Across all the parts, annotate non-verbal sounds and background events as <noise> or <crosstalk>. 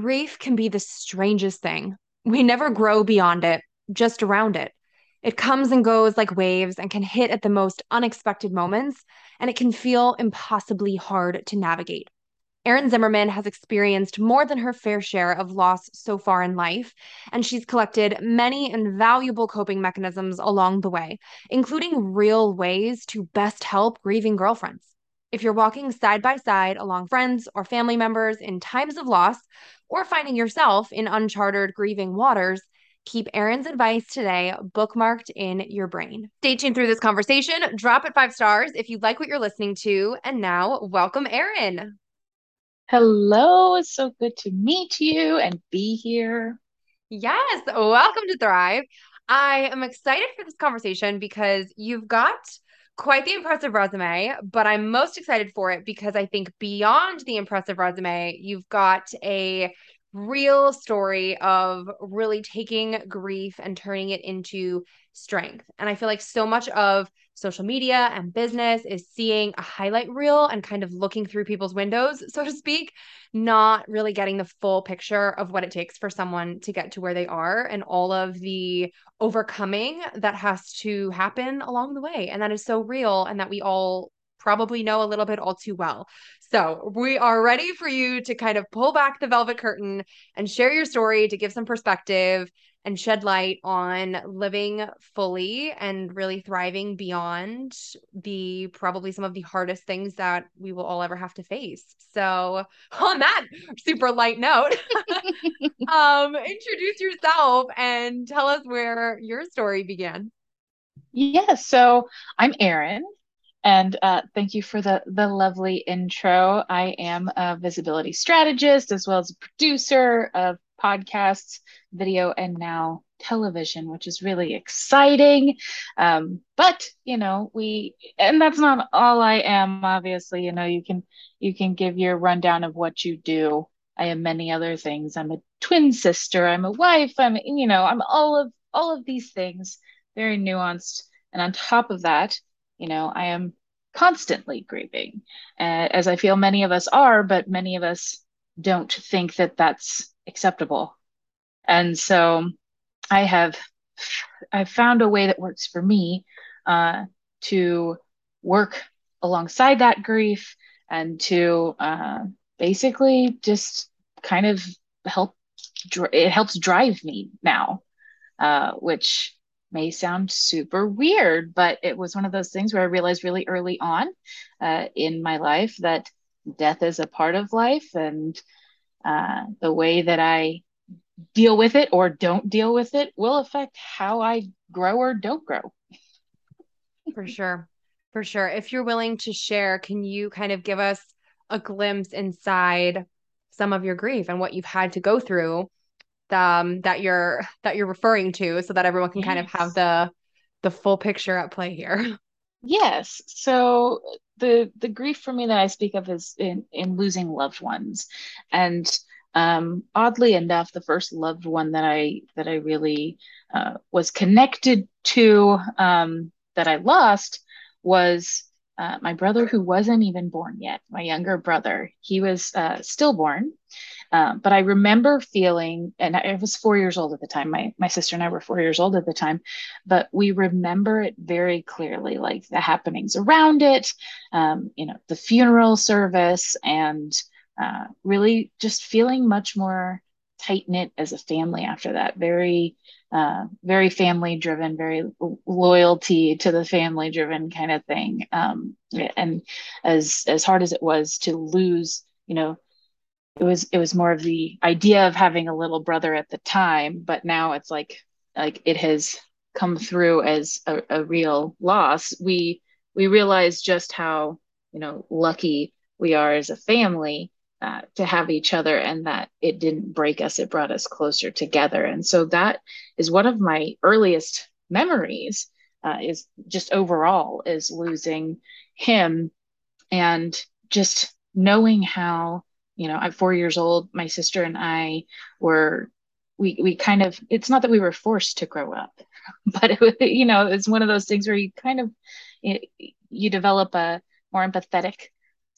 Grief can be the strangest thing. We never grow beyond it, just around it. It comes and goes like waves and can hit at the most unexpected moments, and it can feel impossibly hard to navigate. Erin Zimmerman has experienced more than her fair share of loss so far in life, and she's collected many invaluable coping mechanisms along the way, including real ways to best help grieving girlfriends. If you're walking side by side along friends or family members in times of loss, or finding yourself in uncharted grieving waters, keep Erin's advice today bookmarked in your brain. Stay tuned through this conversation. Drop it five stars if you like what you're listening to. And now, welcome, Erin. Hello, it's so good to meet you and be here. Yes, welcome to Thrive. I am excited for this conversation because you've got quite the impressive resume, but I'm most excited for it because I think beyond the impressive resume, you've got a real story of really taking grief and turning it into strength. And I feel like so much of social media and business is seeing a highlight reel and kind of looking through people's windows, <laughs> so to speak, not really getting the full picture of what it takes for someone to get to where they are and all of the overcoming that has to happen along the way. And that is so real and that we all probably know a little bit all too well. So, we are ready for you to kind of pull back the velvet curtain and share your story to give some perspective and shed light on living fully and really thriving beyond the probably some of the hardest things that we will all ever have to face. So, <laughs> on that super light note, <laughs> um, introduce yourself and tell us where your story began. Yes, yeah, so I'm Erin. And uh, thank you for the the lovely intro. I am a visibility strategist as well as a producer of podcasts, video, and now television, which is really exciting. Um, but you know, we and that's not all I am. Obviously, you know, you can you can give your rundown of what you do. I am many other things. I'm a twin sister. I'm a wife. I'm you know, I'm all of all of these things, very nuanced. And on top of that, you know, I am constantly grieving, uh, as I feel many of us are, but many of us don't think that that's acceptable. And so I have I've found a way that works for me uh, to work alongside that grief and to uh, basically just kind of help it helps drive me now uh, which may sound super weird, but it was one of those things where I realized really early on uh, in my life that death is a part of life and uh, the way that I deal with it or don't deal with it will affect how I grow or don't grow. <laughs> For sure. For sure. If you're willing to share, can you kind of give us a glimpse inside some of your grief and what you've had to go through um, that you're that you're referring to so that everyone can yes. kind of have the the full picture at play here <laughs> yes so the the grief for me that i speak of is in in losing loved ones and um, oddly enough the first loved one that i that i really uh, was connected to um, that i lost was uh, my brother who wasn't even born yet my younger brother he was uh, stillborn um, but I remember feeling, and I was four years old at the time. My my sister and I were four years old at the time, but we remember it very clearly, like the happenings around it, um, you know, the funeral service, and uh, really just feeling much more tight knit as a family after that. Very, uh, very family driven, very loyalty to the family driven kind of thing. Um, and as as hard as it was to lose, you know, it was it was more of the idea of having a little brother at the time but now it's like like it has come through as a, a real loss we we realize just how you know lucky we are as a family uh, to have each other and that it didn't break us it brought us closer together. And so that is one of my earliest memories uh, is just overall is losing him and just knowing how you know i'm four years old my sister and i were we we kind of it's not that we were forced to grow up <laughs> but it, you know it's one of those things where you kind of it, you develop a more empathetic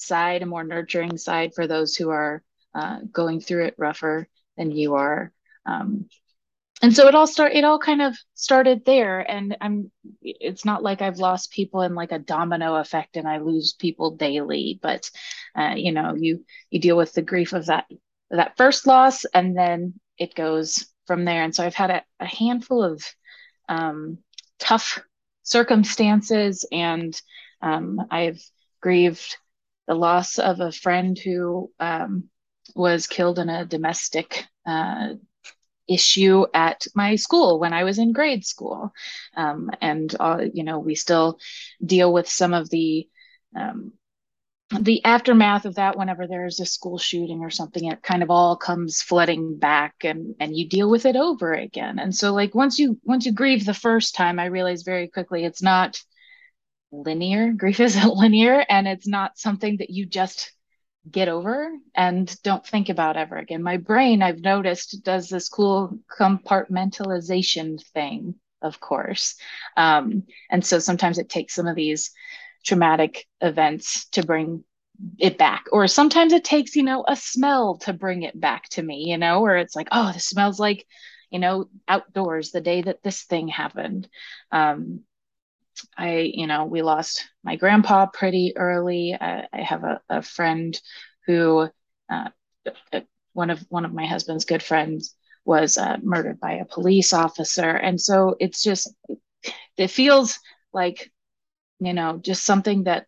side a more nurturing side for those who are uh, going through it rougher than you are. Um, and so it all start it all kind of started there. And i'm it's not like i've lost people in like a domino effect and i lose people daily but uh, you know you you deal with the grief of that that first loss and then it goes from there. And so i've had a, a handful of um, tough circumstances and um, i've grieved the loss of a friend who um, was killed in a domestic uh, issue at my school when I was in grade school. Um, and, uh, you know, we still deal with some of the, um, the aftermath of that whenever there's a school shooting or something it kind of all comes flooding back and and you deal with it over again and so like once you once you grieve the first time i realized very quickly it's not linear <laughs> grief isn't linear and it's not something that you just get over and don't think about ever again. My brain, I've noticed, does this cool compartmentalization thing, of course. Um, and so sometimes it takes some of these traumatic events to bring it back or sometimes it takes you know a smell to bring it back to me you know where it's like oh this smells like you know outdoors the day that this thing happened um, I, you know, we lost my grandpa pretty early. I, I have a, a, friend who, uh, one of one of my husband's good friends, was uh, murdered by a police officer, and so it's just, it feels like, you know, just something that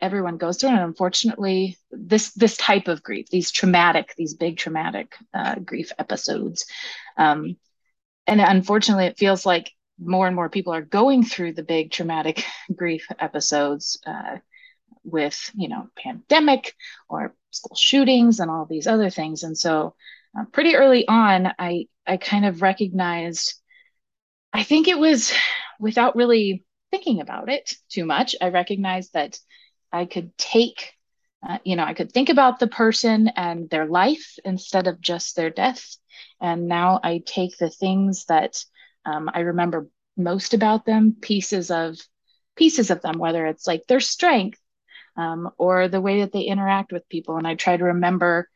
everyone goes through. And unfortunately, this this type of grief, these traumatic, these big traumatic uh, grief episodes, um, and unfortunately, it feels like more and more people are going through the big traumatic <laughs> grief episodes uh, with you know pandemic or school shootings and all these other things. And so uh, pretty early on i i kind of recognized i think it was without really thinking about it too much i recognized that i could take uh, you know i could think about the person and their life instead of just their death. And now i take the things that um, I remember most about them, pieces of pieces of them, whether it's like their strength um, or the way that they interact with people, and I try to remember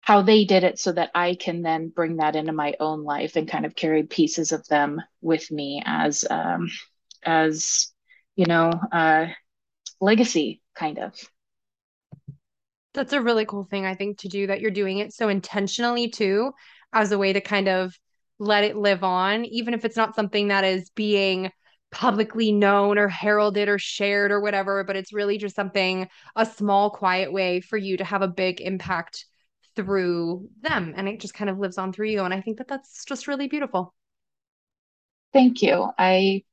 how they did it so that I can then bring that into my own life and kind of carry pieces of them with me as um, as you know uh, legacy kind of. That's a really cool thing I think to do that you're doing it so intentionally too as a way to kind of let it live on, even if it's not something that is being publicly known or heralded or shared or whatever, but it's really just something, a small, quiet way for you to have a big impact through them. And it just kind of lives on through you. And I think that that's just really beautiful. Thank you. I,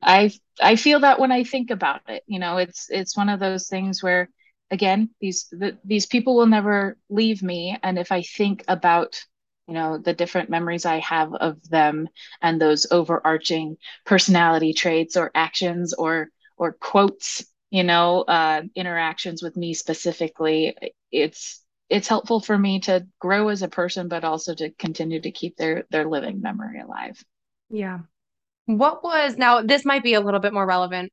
I, I feel that when I think about it, you know, it's, it's one of those things where, again, these, the, these people will never leave me. And if I think about you know the different memories i have of them and those overarching personality traits or actions or or quotes you know uh, interactions with me specifically it's it's helpful for me to grow as a person but also to continue to keep their their living memory alive. Yeah. What was now this might be a little bit more relevant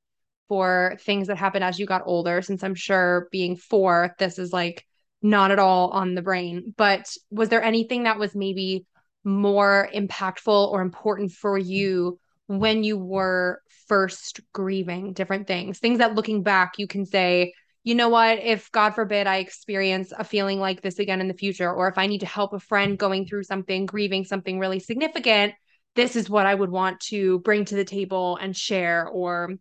for things that happened as you got older since i'm sure being four this is like not at all on the brain. But was there anything that was maybe more impactful or important for you when you were first grieving different things? Things that looking back, you can say, you know what, if God forbid I experience a feeling like this again in the future, or if I need to help a friend going through something, grieving something really significant, this is what I would want to bring to the table and share, or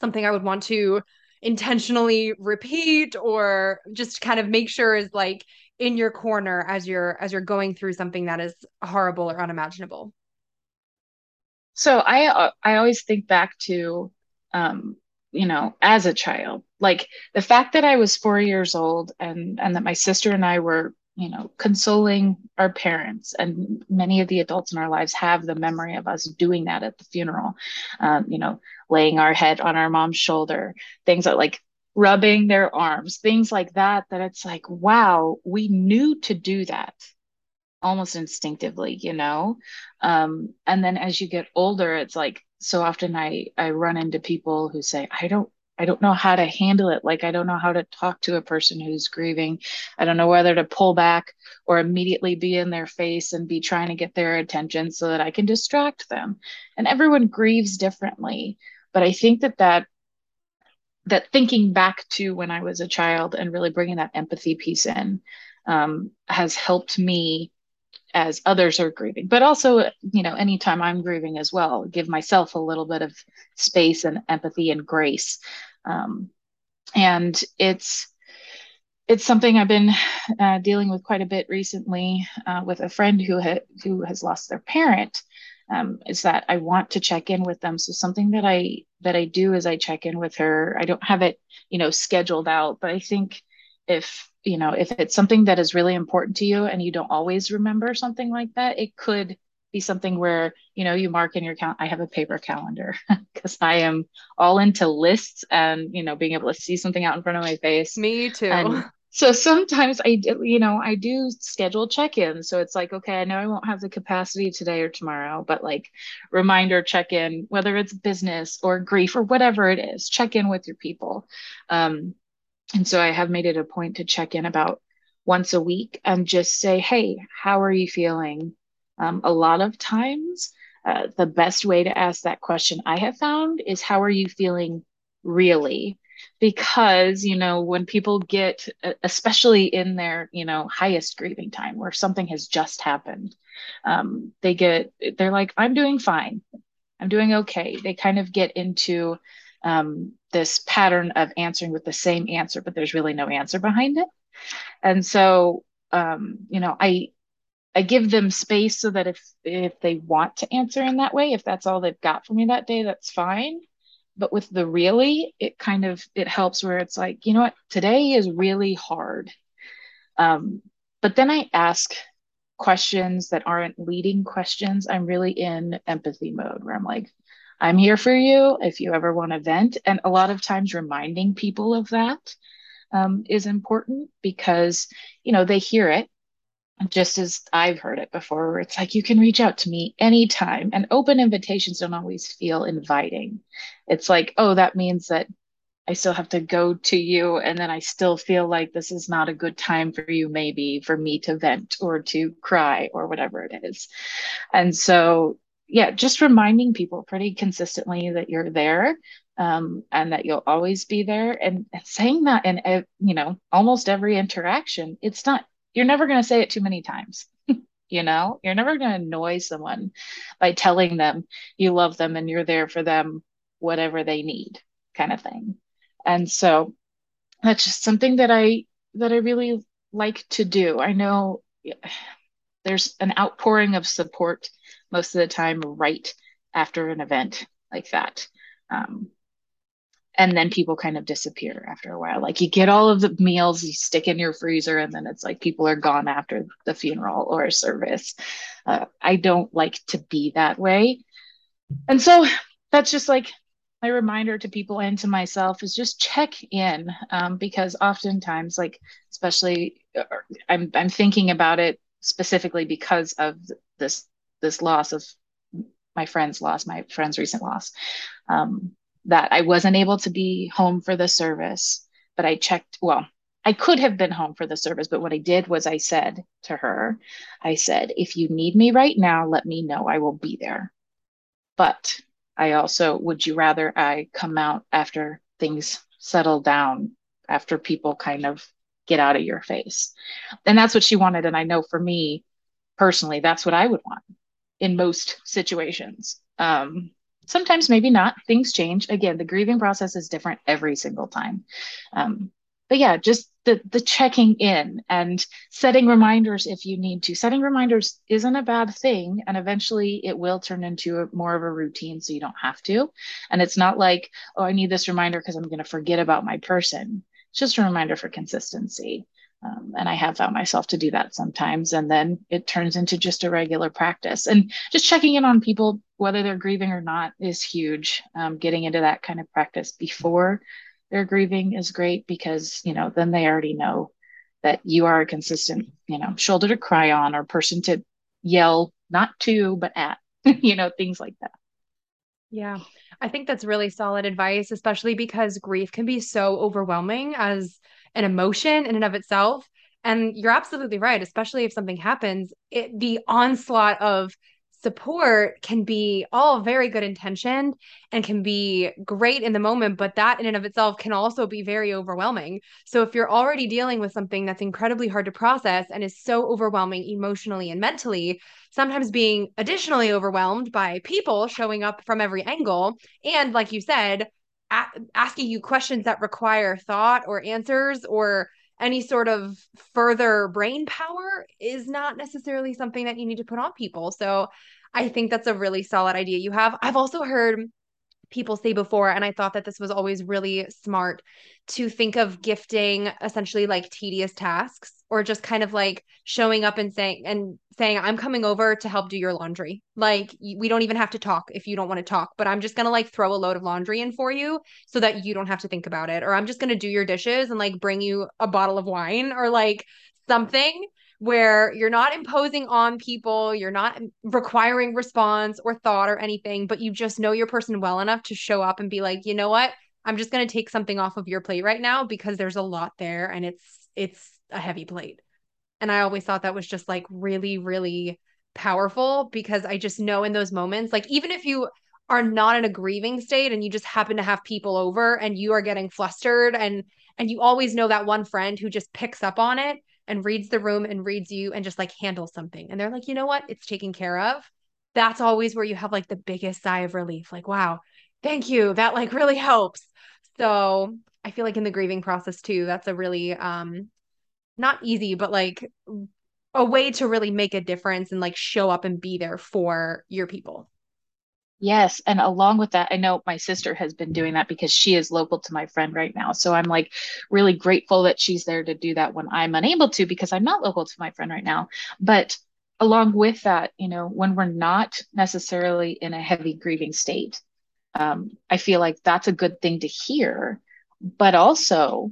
something I would want to intentionally repeat or just kind of make sure is like in your corner as you're as you're going through something that is horrible or unimaginable so i uh, i always think back to um you know, as a child. Like the fact that I was four years old and and that my sister and I were, you know, consoling our parents, and many of the adults in our lives have the memory of us doing that at the funeral. Um, you know, laying our head on our mom's shoulder, things that like rubbing their arms, things like that. That it's like, wow, we knew to do that almost instinctively, you know. Um, and then as you get older, it's like so often I I run into people who say, I don't I don't know how to handle it. Like I don't know how to talk to a person who's grieving. I don't know whether to pull back or immediately be in their face and be trying to get their attention so that I can distract them. And everyone grieves differently, but I think that that that thinking back to when I was a child and really bringing that empathy piece in um, has helped me as others are grieving but also you know anytime i'm grieving as well give myself a little bit of space and empathy and grace um, and it's it's something i've been uh, dealing with quite a bit recently uh, with a friend who ha- who has lost their parent um, is that i want to check in with them. So something that i that i do is i check in with her. I don't have it you know scheduled out but i think if you know if it's something that is really important to you and you don't always remember something like that it could be something where you know you mark in your count i have a paper calendar <laughs> because i am all into lists and you know being able to see something out in front of my face. Me too. And so sometimes i you know i do schedule check-ins. So it's like okay i know i won't have the capacity today or tomorrow but like reminder check-in whether it's business or grief or whatever it is check in with your people. Um, and so I have made it a point to check in about once a week and just say, hey, how are you feeling? Um, a lot of times, uh, the best way to ask that question I have found is, how are you feeling really? Because, you know, when people get, especially in their, you know, highest grieving time where something has just happened, um, they get, they're like, I'm doing fine. I'm doing okay. They kind of get into um, this pattern of answering with the same answer, but there's really no answer behind it. And so, um, you know, I I give them space so that if if they want to answer in that way, if that's all they've got for me that day, that's fine. But with the really, it kind of it helps where it's like, you know what, today is really hard. Um, but then I ask questions that aren't leading questions. I'm really in empathy mode where I'm like, I'm here for you if you ever want to vent. And a lot of times reminding people of that um, is important because, you know, they hear it just as I've heard it before, where it's like you can reach out to me anytime. And open invitations don't always feel inviting. It's like, oh, that means that I still have to go to you. And then I still feel like this is not a good time for you, maybe for me to vent or to cry or whatever it is. And so yeah, just reminding people pretty consistently that you're there um, and that you'll always be there. And, and saying that in, you know, almost every interaction, it's not, you're never going to say it too many times. <laughs> you know, you're never going to annoy someone by telling them you love them and you're there for them, whatever they need, kind of thing. And so that's just something that I, that I really like to do. I know <sighs> there's an outpouring of support most of the time right after an event like that. Um, and then people kind of disappear after a while. Like you get all of the meals, you stick in your freezer, and then it's like people are gone after the funeral or service. Uh, I don't like to be that way. And so that's just like my reminder to people and to myself is just check in um, because oftentimes, like, especially uh, I'm, I'm thinking about it specifically because of this this loss of my friend's loss, my friend's recent loss, um, that I wasn't able to be home for the service, but I checked, well, I could have been home for the service, but what I did was I said to her, I said, if you need me right now, let me know. I will be there. But I also, would you rather I come out after things settle down, after people kind of get out of your face? And that's what she wanted. And I know for me personally, that's what I would want in most situations. Um, sometimes maybe not. Things change. Again, the grieving process is different every single time. Um, but yeah, just the the checking in and setting reminders if you need to. Setting reminders isn't a bad thing, and eventually it will turn into a, more of a routine, so you don't have to. And it's not like, oh, I need this reminder because I'm going to forget about my person. It's just a reminder for consistency. Um, and I have found myself to do that sometimes. And then it turns into just a regular practice. And just checking in on people, whether they're grieving or not, is huge. Um, getting into that kind of practice before they're grieving is great because, you know, then they already know that you are a consistent, you know, shoulder to cry on or person to yell, not to, but at, <laughs> you know, things like that. Yeah, I think that's really solid advice, especially because grief can be so overwhelming as an emotion in and of itself. And you're absolutely right, especially if something happens, it, the onslaught of support can be all very good intentioned and can be great in the moment, but that in and of itself can also be very overwhelming. So if you're already dealing with something that's incredibly hard to process and is so overwhelming emotionally and mentally, sometimes being additionally overwhelmed by people showing up from every angle, and like you said, a- asking you questions that require thought or answers or any sort of further brain power is not necessarily something that you need to put on people. So I think that's a really solid idea you have. I've also heard people say before, and I thought that this was always really smart to think of gifting essentially like tedious tasks or just kind of like showing up and saying and saying I'm coming over to help do your laundry. Like we don't even have to talk if you don't want to talk, but I'm just going to like throw a load of laundry in for you so that you don't have to think about it or I'm just going to do your dishes and like bring you a bottle of wine or like something where you're not imposing on people, you're not requiring response or thought or anything, but you just know your person well enough to show up and be like, "You know what? I'm just going to take something off of your plate right now because there's a lot there and it's it's a heavy plate." And I always thought that was just like really really powerful because I just know in those moments, like even if you are not in a grieving state and you just happen to have people over and you are getting flustered and and you always know that one friend who just picks up on it and reads the room and reads you and just like handles something. And they're like, you know what? It's taken care of. That's always where you have like the biggest sigh of relief. Like, wow, thank you. That like really helps. So I feel like in the grieving process too, that's a really um not easy, but like a way to really make a difference and like show up and be there for your people. Yes. And along with that, I know my sister has been doing that because she is local to my friend right now. So I'm like really grateful that she's there to do that when I'm unable to because I'm not local to my friend right now. But along with that, you know, when we're not necessarily in a heavy grieving state, um, I feel like that's a good thing to hear. But also,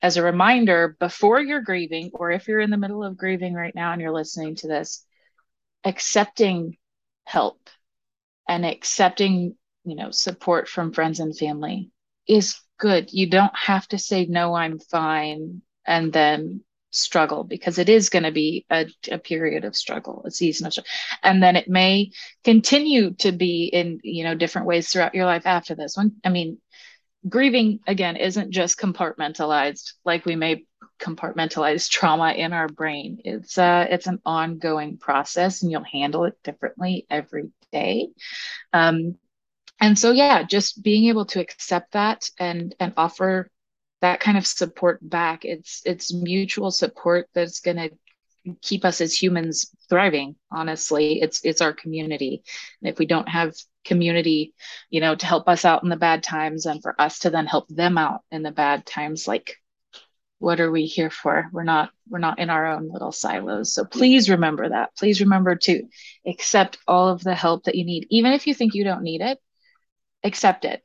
as a reminder, before you're grieving, or if you're in the middle of grieving right now and you're listening to this, accepting help and accepting you know support from friends and family is good. You don't have to say no i'm fine and then struggle because it is going to be a, a, period of struggle a season of struggle. And then it may continue to be in you know different ways throughout your life after this one. I mean grieving again isn't just compartmentalized like we may compartmentalize trauma in our brain it's uh it's an ongoing process and you'll handle it differently every day. Um, and so, yeah, just being able to accept that and and offer that kind of support back. It's it's mutual support that's going to keep us as humans thriving honestly it's it's our community and if we don't have community you know to help us out in the bad times and for us to then help them out in the bad times. Like what are we here for? We're not we're not in our own little silos. So please remember that. Please remember to accept all of the help that you need. Even if you think you don't need it accept it.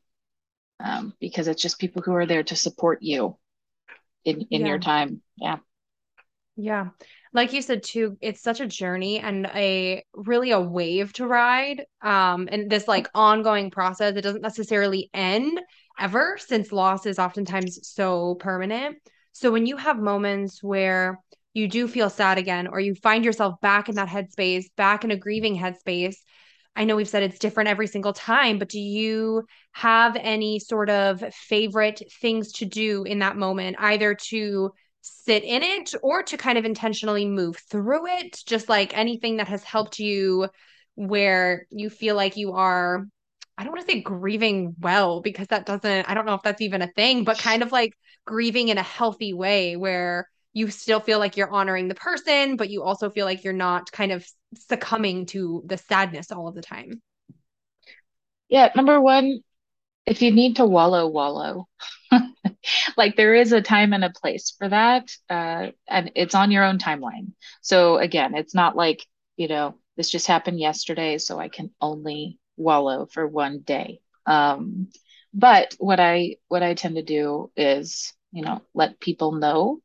Um, because it's just people who are there to support you in in yeah. your time. Yeah yeah. Like you said too it's such a journey and a really a wave to ride um and this like ongoing process it doesn't necessarily end ever since loss is oftentimes so permanent. So when you have moments where you do feel sad again, or you find yourself back in that headspace, back in a grieving headspace, I know we've said it's different every single time, but do you have any sort of favorite things to do in that moment, either to sit in it or to kind of intentionally move through it? Just like anything that has helped you where you feel like you are I don't want to say grieving well because that doesn't, I don't know if that's even a thing, but kind of like grieving in a healthy way where you still feel like you're honoring the person, but you also feel like you're not kind of succumbing to the sadness all of the time. Yeah, number one, if you need to wallow, wallow. <laughs> like there is a time and a place for that. Uh, and it's on your own timeline. So again, it's not like, you know, this just happened yesterday, so I can only wallow for one day. Um, but what I what I tend to do is, you know, let people know.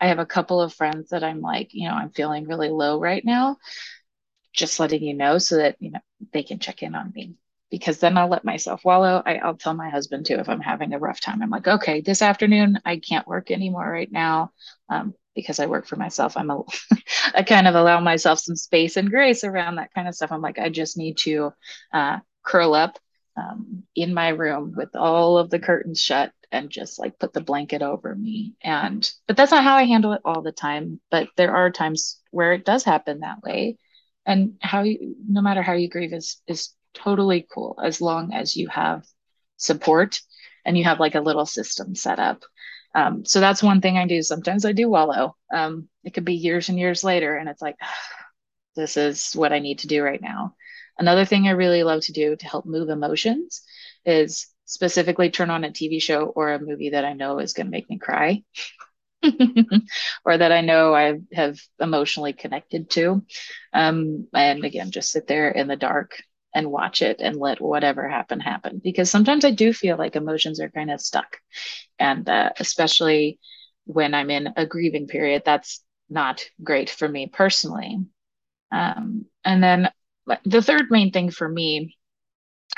I have a couple of friends that I'm like, you know, I'm feeling really low right now. Just letting you know so that, you know, they can check in on me because then I'll let myself wallow. I, will tell my husband too if I'm having a rough time. I'm like, okay, this afternoon I can't work anymore right now um, because I work for myself. I'm a, <laughs> I kind of allow myself some space and grace around that kind of stuff. I'm like, I just need to uh, curl up um, in my room with all of the curtains shut and just like put the blanket over me. And, but that's not how I handle it all the time. But there are times where it does happen that way. And how you, no matter how you grieve is, is totally cool as long as you have support and you have like a little system set up. Um, so that's one thing I do. Sometimes I do wallow. Um, it could be years and years later, and it's like, <sighs> this is what I need to do right now. Another thing I really love to do to help move emotions is specifically turn on a TV show or a movie that I know is going to make me cry. <laughs> or that I know I have emotionally connected to. Um, and again, just sit there in the dark and watch it and let whatever happen happen. Because sometimes i do feel like emotions are kind of stuck. And uh, especially when i'm in a grieving period that's not great for me personally. Um, and then the third main thing for me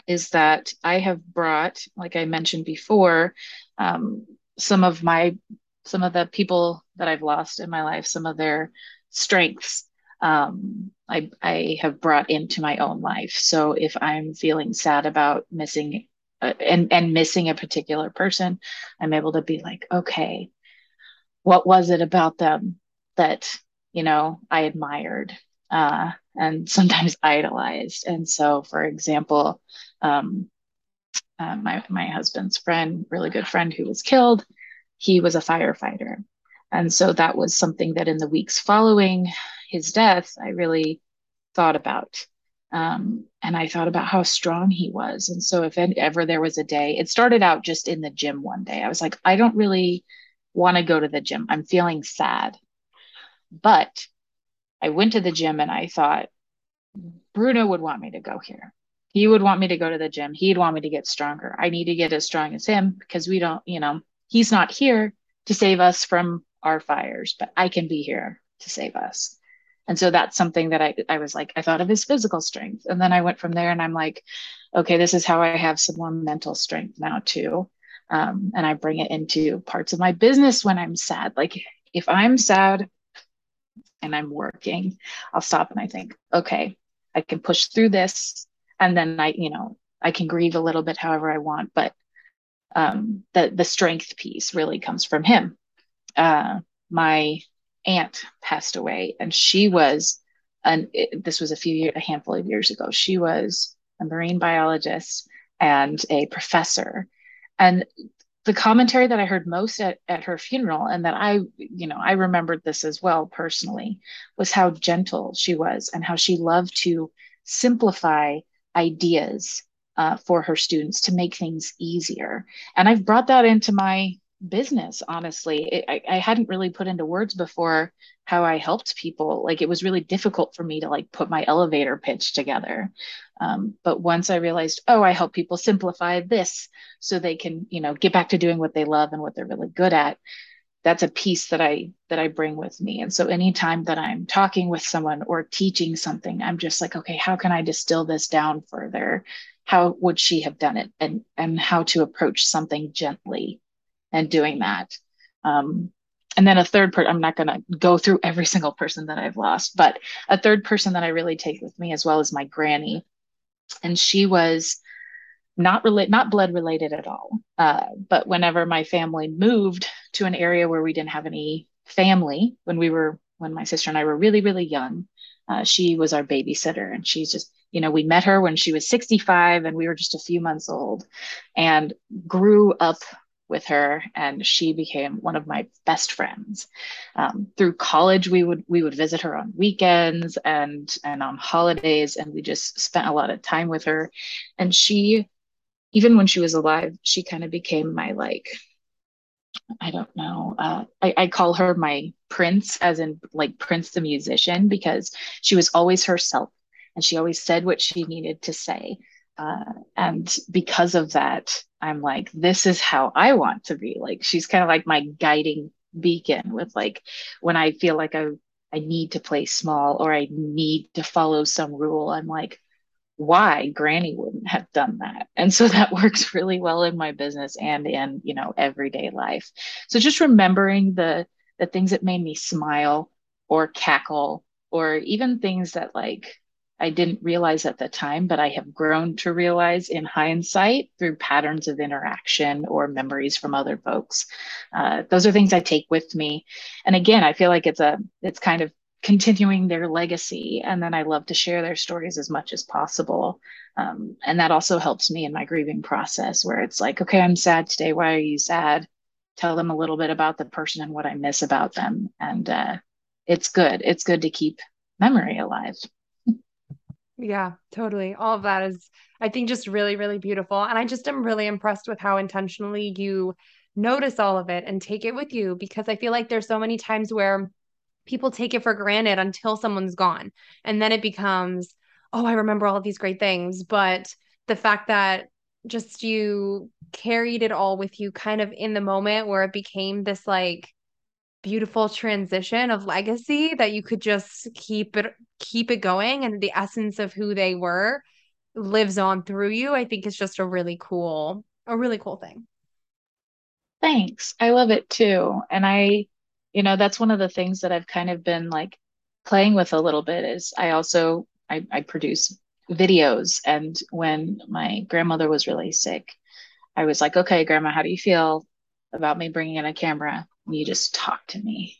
is that i have brought like i mentioned before um, some of my some of the people that i've lost in my life some of their strengths um, I, I have brought into my own life. So if I'm feeling sad about missing uh, and, and missing a particular person, I'm able to be like, okay, what was it about them that, you know, I admired uh, and <laughs> sometimes idolized? And so, for example, um, uh, my, my husband's friend, really good friend who was killed, he was a firefighter. And so that was something that in the weeks following his death, I really thought about. Um, and I thought about how strong he was. And so, if ever there was a day, it started out just in the gym one day. I was like, I don't really want to go to the gym. I'm feeling sad. But I went to the gym and I thought, Bruno would want me to go here. He would want me to go to the gym. He'd want me to get stronger. I need to get as strong as him because we don't, you know, he's not here to save us from our fires, but I can be here to save us. And so that's something that I, I was like, I thought of his physical strength. And then I went from there and I'm like, okay, this is how I have some more mental strength now too. Um, and I bring it into parts of my business when I'm sad. Like if I'm sad and I'm working, I'll stop and I think, okay, I can push through this. And then I, you know, I can grieve a little bit however I want, but um, the the strength piece really comes from him. Uh, my aunt passed away, and she was, and this was a few years, a handful of years ago. She was a marine biologist and a professor, and the commentary that I heard most at, at her funeral, and that I, you know, I remembered this as well personally, was how gentle she was and how she loved to simplify ideas uh, for her students to make things easier. And I've brought that into my business honestly. It, I, I hadn't really put into words before how i helped people. Like it was really difficult for me to like put my elevator pitch together. Um, but once i realized oh i help people simplify this so they can you know get back to doing what they love and what they're really good at that's a piece that i that i bring with me. And so anytime that i'm talking with someone or teaching something i'm just like okay how can i distill this down further? How would she have done it? And and how to approach something gently and doing that. Um, and then a third person, I'm not going to go through every single person that I've lost, but a third person that I really take with me as well as my granny. And she was not relate, not blood related at all. Uh, but whenever my family moved to an area where we didn't have any family, when we were, when my sister and I were really, really young, uh, she was our babysitter and she's just you know, we met her when she was 65 and we were just a few months old and grew up with her and she became one of my best friends um, through college we would we would visit her on weekends and and on holidays and we just spent a lot of time with her and she even when she was alive she kind of became my like I don't know. Uh, I, I call her my Prince, as in like Prince the musician, because she was always herself and she always said what she needed to say. Uh, and because of that, I'm like, this is how I want to be. Like, she's kind of like my guiding beacon with like when I feel like I I need to play small or I need to follow some rule. I'm like, why granny wouldn't have done that and so <laughs> that works really well in my business and in you know everyday life so just remembering the the things that made me smile or cackle or even things that like I didn't realize at the time, but I have grown to realize in hindsight through patterns of interaction or memories from other folks. Uh, those are things I take with me. And again, I feel like it's a, it's kind of continuing their legacy. And then I love to share their stories as much as possible. Um, and that also helps me in my grieving process where it's like, okay, I'm sad today. Why are you sad? Tell them a little bit about the person and what I miss about them. And uh, it's good. It's good to keep memory alive. Yeah, totally. All of that is, I think, just really, really beautiful. And I just am really impressed with how intentionally you notice all of it and take it with you because I feel like there's so many times where people take it for granted until someone's gone. And then it becomes, oh, I remember all of these great things. But the fact that just you carried it all with you kind of in the moment where it became this like beautiful transition of legacy that you could just keep it keep it going and the essence of who they were lives on through you i think is just a really cool a really cool thing. Thanks. I love it too. And i you know that's one of the things that i've kind of been like playing with a little bit is i also i, I produce videos. And when my grandmother was really sick i was like okay grandma how do you feel about me bringing in a camera you just talk to me.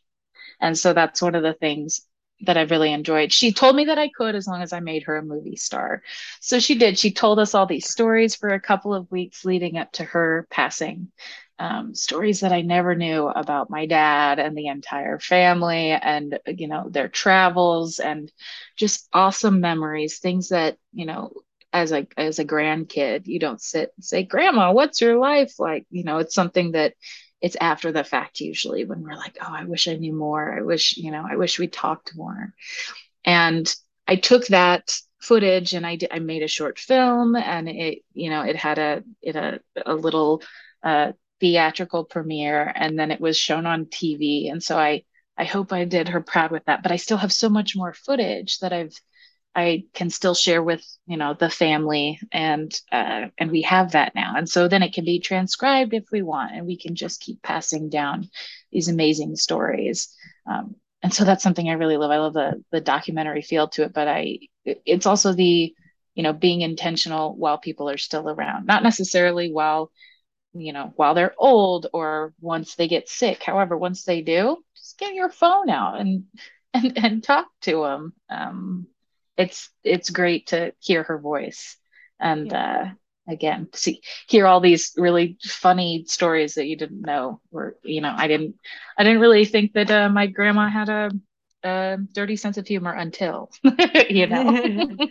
And so that's one of the things that I've really enjoyed. She told me that I could as long as I made her a movie star. So she did. She told us all these stories for a couple of weeks leading up to her passing. Um, stories that I never knew about my dad and the entire family and, you know, their travels and just awesome memories, things that, you know, as a as a grandkid, you don't sit and say, Grandma, what's your life like? You know, it's something that it's after the fact usually when we're like, oh, I wish I knew more. I wish, you know, I wish we talked more. And I took that footage and I did, I made a short film and it, you know, it had a, it a, a little, uh, theatrical premiere and then it was shown on TV. And so I, I hope I did her proud with that, but I still have so much more footage that I've I can still share with you know the family and uh, and we have that now. And so then it can be transcribed if we want and we can just keep passing down these amazing stories. Um, and so that's something I really love. I love the the documentary feel to it but I it's also the you know being intentional while people are still around. Not necessarily while you know while they're old or once they get sick. However once they do just get your phone out and and, and talk to them um, it's it's great to hear her voice and yeah. uh again see hear all these really funny stories that you didn't know or you know i didn't i didn't really think that uh, my grandma had a, a dirty sense of humor until <laughs> you know? <laughs>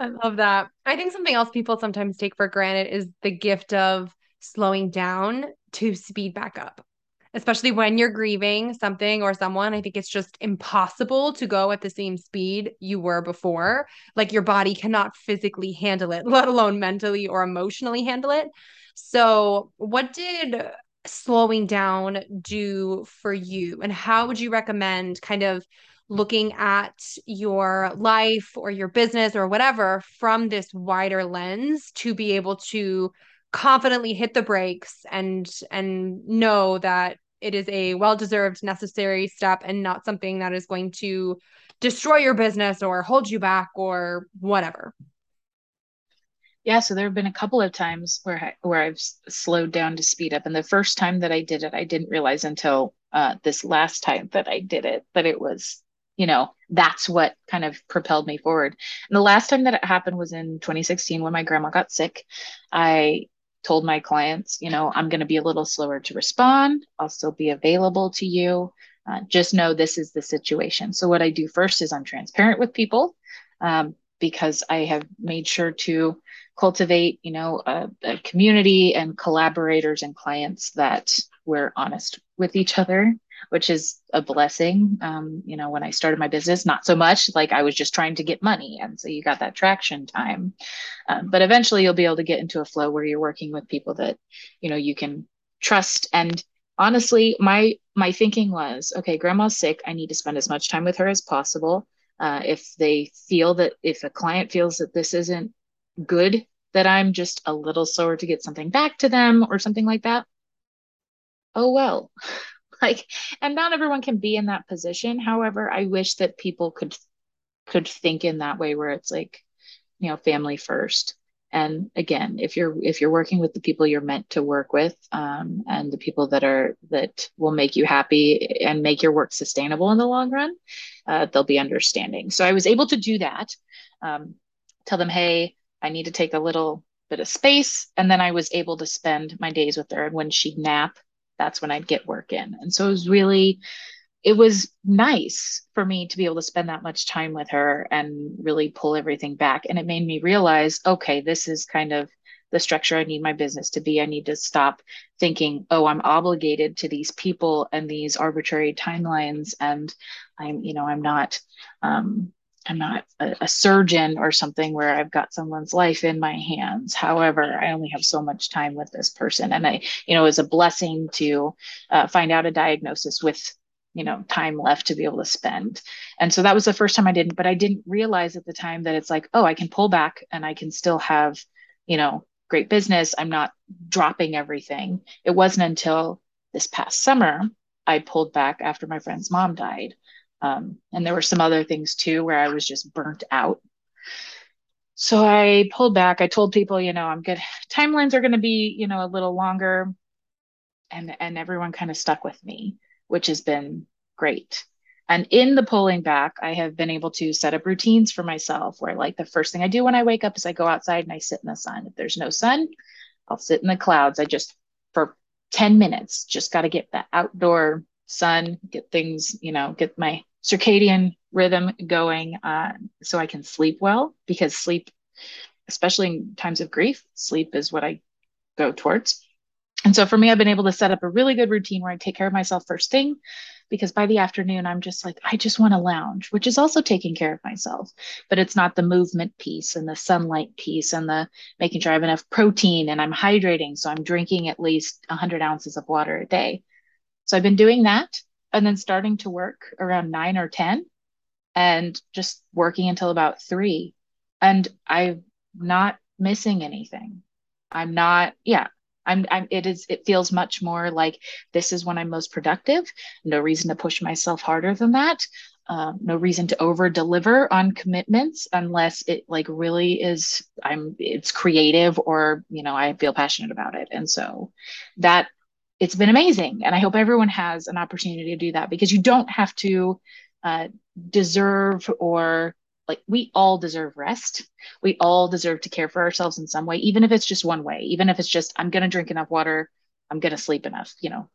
I love that. I think something else people sometimes take for granted is the gift of slowing down to speed back up especially when you're grieving something or someone. I think it's just impossible to go at the same speed you were before. Like your body cannot physically handle it, <laughs> let alone mentally or emotionally handle it. So, what did slowing down do for you? And how would you recommend kind of looking at your life or your business or whatever from this wider lens to be able to confidently hit the brakes and and know that it is a well-deserved necessary step and not something that is going to destroy your business or hold you back or whatever yeah so there have been a couple of times where I, where I've slowed down to speed up and the first time that I did it I didn't realize until uh, this last time that I did it that it was you know, that's what kind of propelled me forward. And the last time that it happened was in 2016 when my grandma got sick. I told my clients, you know, I'm going to be a little slower to respond. I'll still be available to you. Uh, just know this is the situation. So, what I do first is I'm transparent with people um, because I have made sure to cultivate, you know, a, a community and collaborators and clients that we're honest with each other which is a blessing. Um, you know, when I started my business, not so much like I was just trying to get money. And so you got that traction time. Um, but eventually you'll be able to get into a flow where you're working with people that, you know, you can trust. And honestly, my, my thinking was, okay, grandma's sick. I need to spend as much time with her as possible. Uh, if they feel that if a client feels that this isn't good, that I'm just a little slower to get something back to them or something like that. Oh, well, <laughs> like and not everyone can be in that position. However i wish that people could could think in that way where it's like you know family first. And again if you're if you're working with the people you're meant to work with um, and the people that are that will make you happy and make your work sustainable in the long run uh, they'll be understanding. So i was able to do that um, tell them hey i need to take a little bit of space. And then i was able to spend my days with her. And when she'd nap that's when I'd get work in. And so it was really, it was nice for me to be able to spend that much time with her and really pull everything back. And it made me realize, okay, this is kind of the structure I need my business to be. I need to stop thinking, oh, I'm obligated to these people and these arbitrary timelines. And I'm, you know, I'm not, um, I'm not a, a, surgeon or something where I've got someone's life in my hands. However, I only have so much time with this person. And I, you know, it was a blessing to uh, find out a diagnosis with, you know, time left to be able to spend. And so that was the first time I didn't, but I didn't realize at the time that it's like, oh, I can pull back and I can still have, you know, great business. I'm not dropping everything. It wasn't until this past summer I pulled back after my friend's mom died um, and there were some other things too where I was just burnt out. So I pulled back. I told people, you know, I'm good. Timelines are going to be, you know, a little longer. And, and everyone kind of stuck with me, which has been great. And in the pulling back, I have been able to set up routines for myself where, like, the first thing I do when I wake up is I go outside and I sit in the sun. If there's no sun, I'll sit in the clouds. I just, for 10 minutes, just got to get the outdoor sun, get things, you know, get my circadian rhythm going uh, so I can sleep well because sleep, especially in times of grief, sleep is what I go towards. And so for me, I've been able to set up a really good routine where I take care of myself first thing because by the afternoon, I'm just like, I just want to lounge, which is also taking care of myself. But it's not the movement piece and the sunlight piece and the making sure I have enough protein and I'm hydrating. So I'm drinking at least 100 ounces of water a day. So I've been doing that and then starting to work around nine or 10 and just working until about three. And I'm not missing anything. I'm not, yeah, I'm, I'm, it is, it feels much more like this is when I'm most productive. No reason to push myself harder than that. Um, no reason to over deliver on commitments unless it like really is i'm it's creative or you know i feel passionate about it and so that it's been amazing. And I hope everyone has an opportunity to do that because you don't have to uh, deserve or like we all deserve rest. We all deserve to care for ourselves in some way, even if it's just one way, even if it's just, I'm going to drink enough water, I'm going to sleep enough, you know.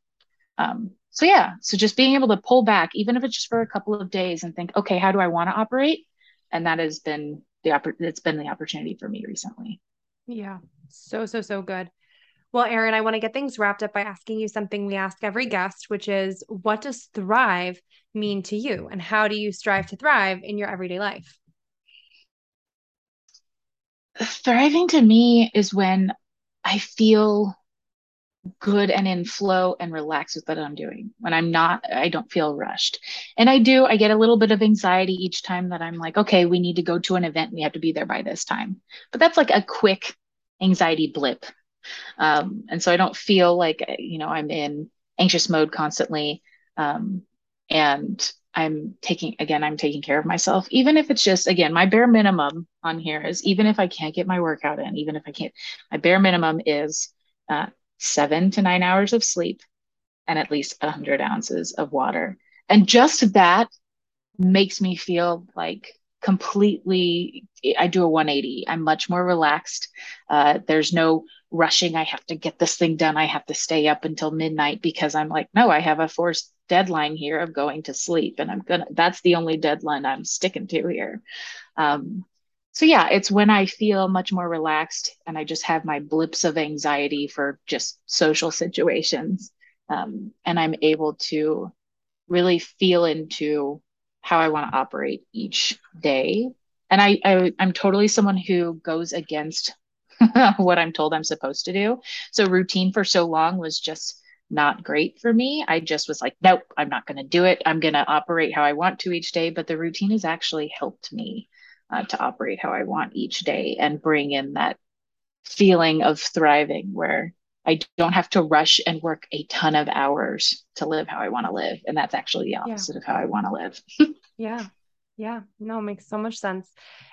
Um, so yeah, so just being able to pull back, even if it's just for a couple of days and think, okay, how do I want to operate? And that has been the oppor- it's been the opportunity for me recently. Yeah. So, so, so good. Well, Erin, I want to get things wrapped up by asking you something we ask every guest, which is what does thrive mean to you? And how do you strive to thrive in your everyday life? Thriving to me is when I feel good and in flow and relaxed with what I'm doing. When I'm not, I don't feel rushed. And I do, I get a little bit of anxiety each time that I'm like, okay, we need to go to an event. We have to be there by this time. But that's like a quick anxiety blip um, and so I don't feel like, you know, I'm in anxious mode constantly. Um, and I'm taking, again, I'm taking care of myself, even if it's just, again, my bare minimum on here is even if I can't get my workout in, even if I can't, my bare minimum is uh, seven to nine hours of sleep and at least 100 ounces of water. And just that makes me feel like completely i do a 180 i'm much more relaxed. Uh, there's no rushing. I have to get this thing done. I have to stay up until midnight because i'm like no i have a forced deadline here of going to sleep and i'm gonna that's the only deadline i'm sticking to here. Um, so yeah it's when i feel much more relaxed and i just have my blips of anxiety for just social situations um, and i'm able to really feel into how I want to operate each day. And I, I I'm totally someone who goes against <laughs> what I'm told I'm supposed to do. So routine for so long was just not great for me. I just was like, nope, I'm not going to do it. I'm going to operate how I want to each day. But the routine has actually helped me uh, to operate how I want each day and bring in that feeling of thriving where I don't have to rush and work a ton of hours to live how I want to live. And that's actually the opposite yeah. of how I want to live. <laughs> yeah. Yeah. No, makes so much sense.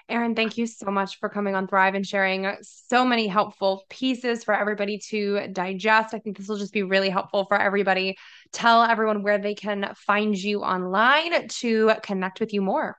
Erin, thank you so much for coming on Thrive and sharing so many helpful pieces for everybody to digest. I think this will just be really helpful for everybody. Tell everyone where they can find you online to connect with you more.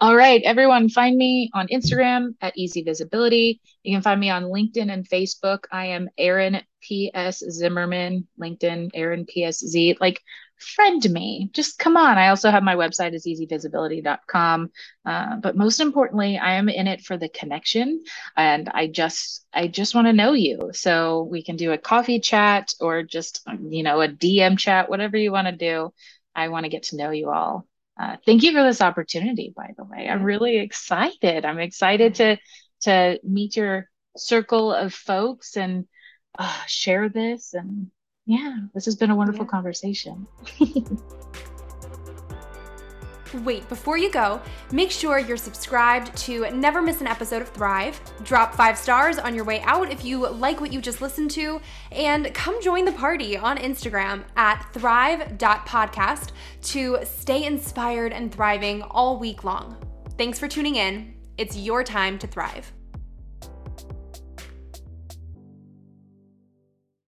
All right, everyone, find me on Instagram at Easy Visibility. You can find me on LinkedIn and Facebook. I am Erin P.S. Zimmerman, LinkedIn, Erin P.S.Z. Like, friend me. Just come on. I also have my website is easyvisibility.com. Uh, but most importantly, I am in it for the connection, and I just I just want to know you. So we can do a coffee chat or just you know a DM chat, whatever you want to do. I want to get to know you all. Uh, thank you for this opportunity, by the way. I'm really excited. I'm excited to to meet your circle of folks and uh, share this. And yeah, this has been a wonderful yeah. conversation. <laughs> Wait, before you go, make sure you're subscribed to never miss an episode of Thrive. Drop five stars on your way out if you like what you just listened to, and come join the party on Instagram at thrive.podcast to stay inspired and thriving all week long. Thanks for tuning in. It's your time to thrive.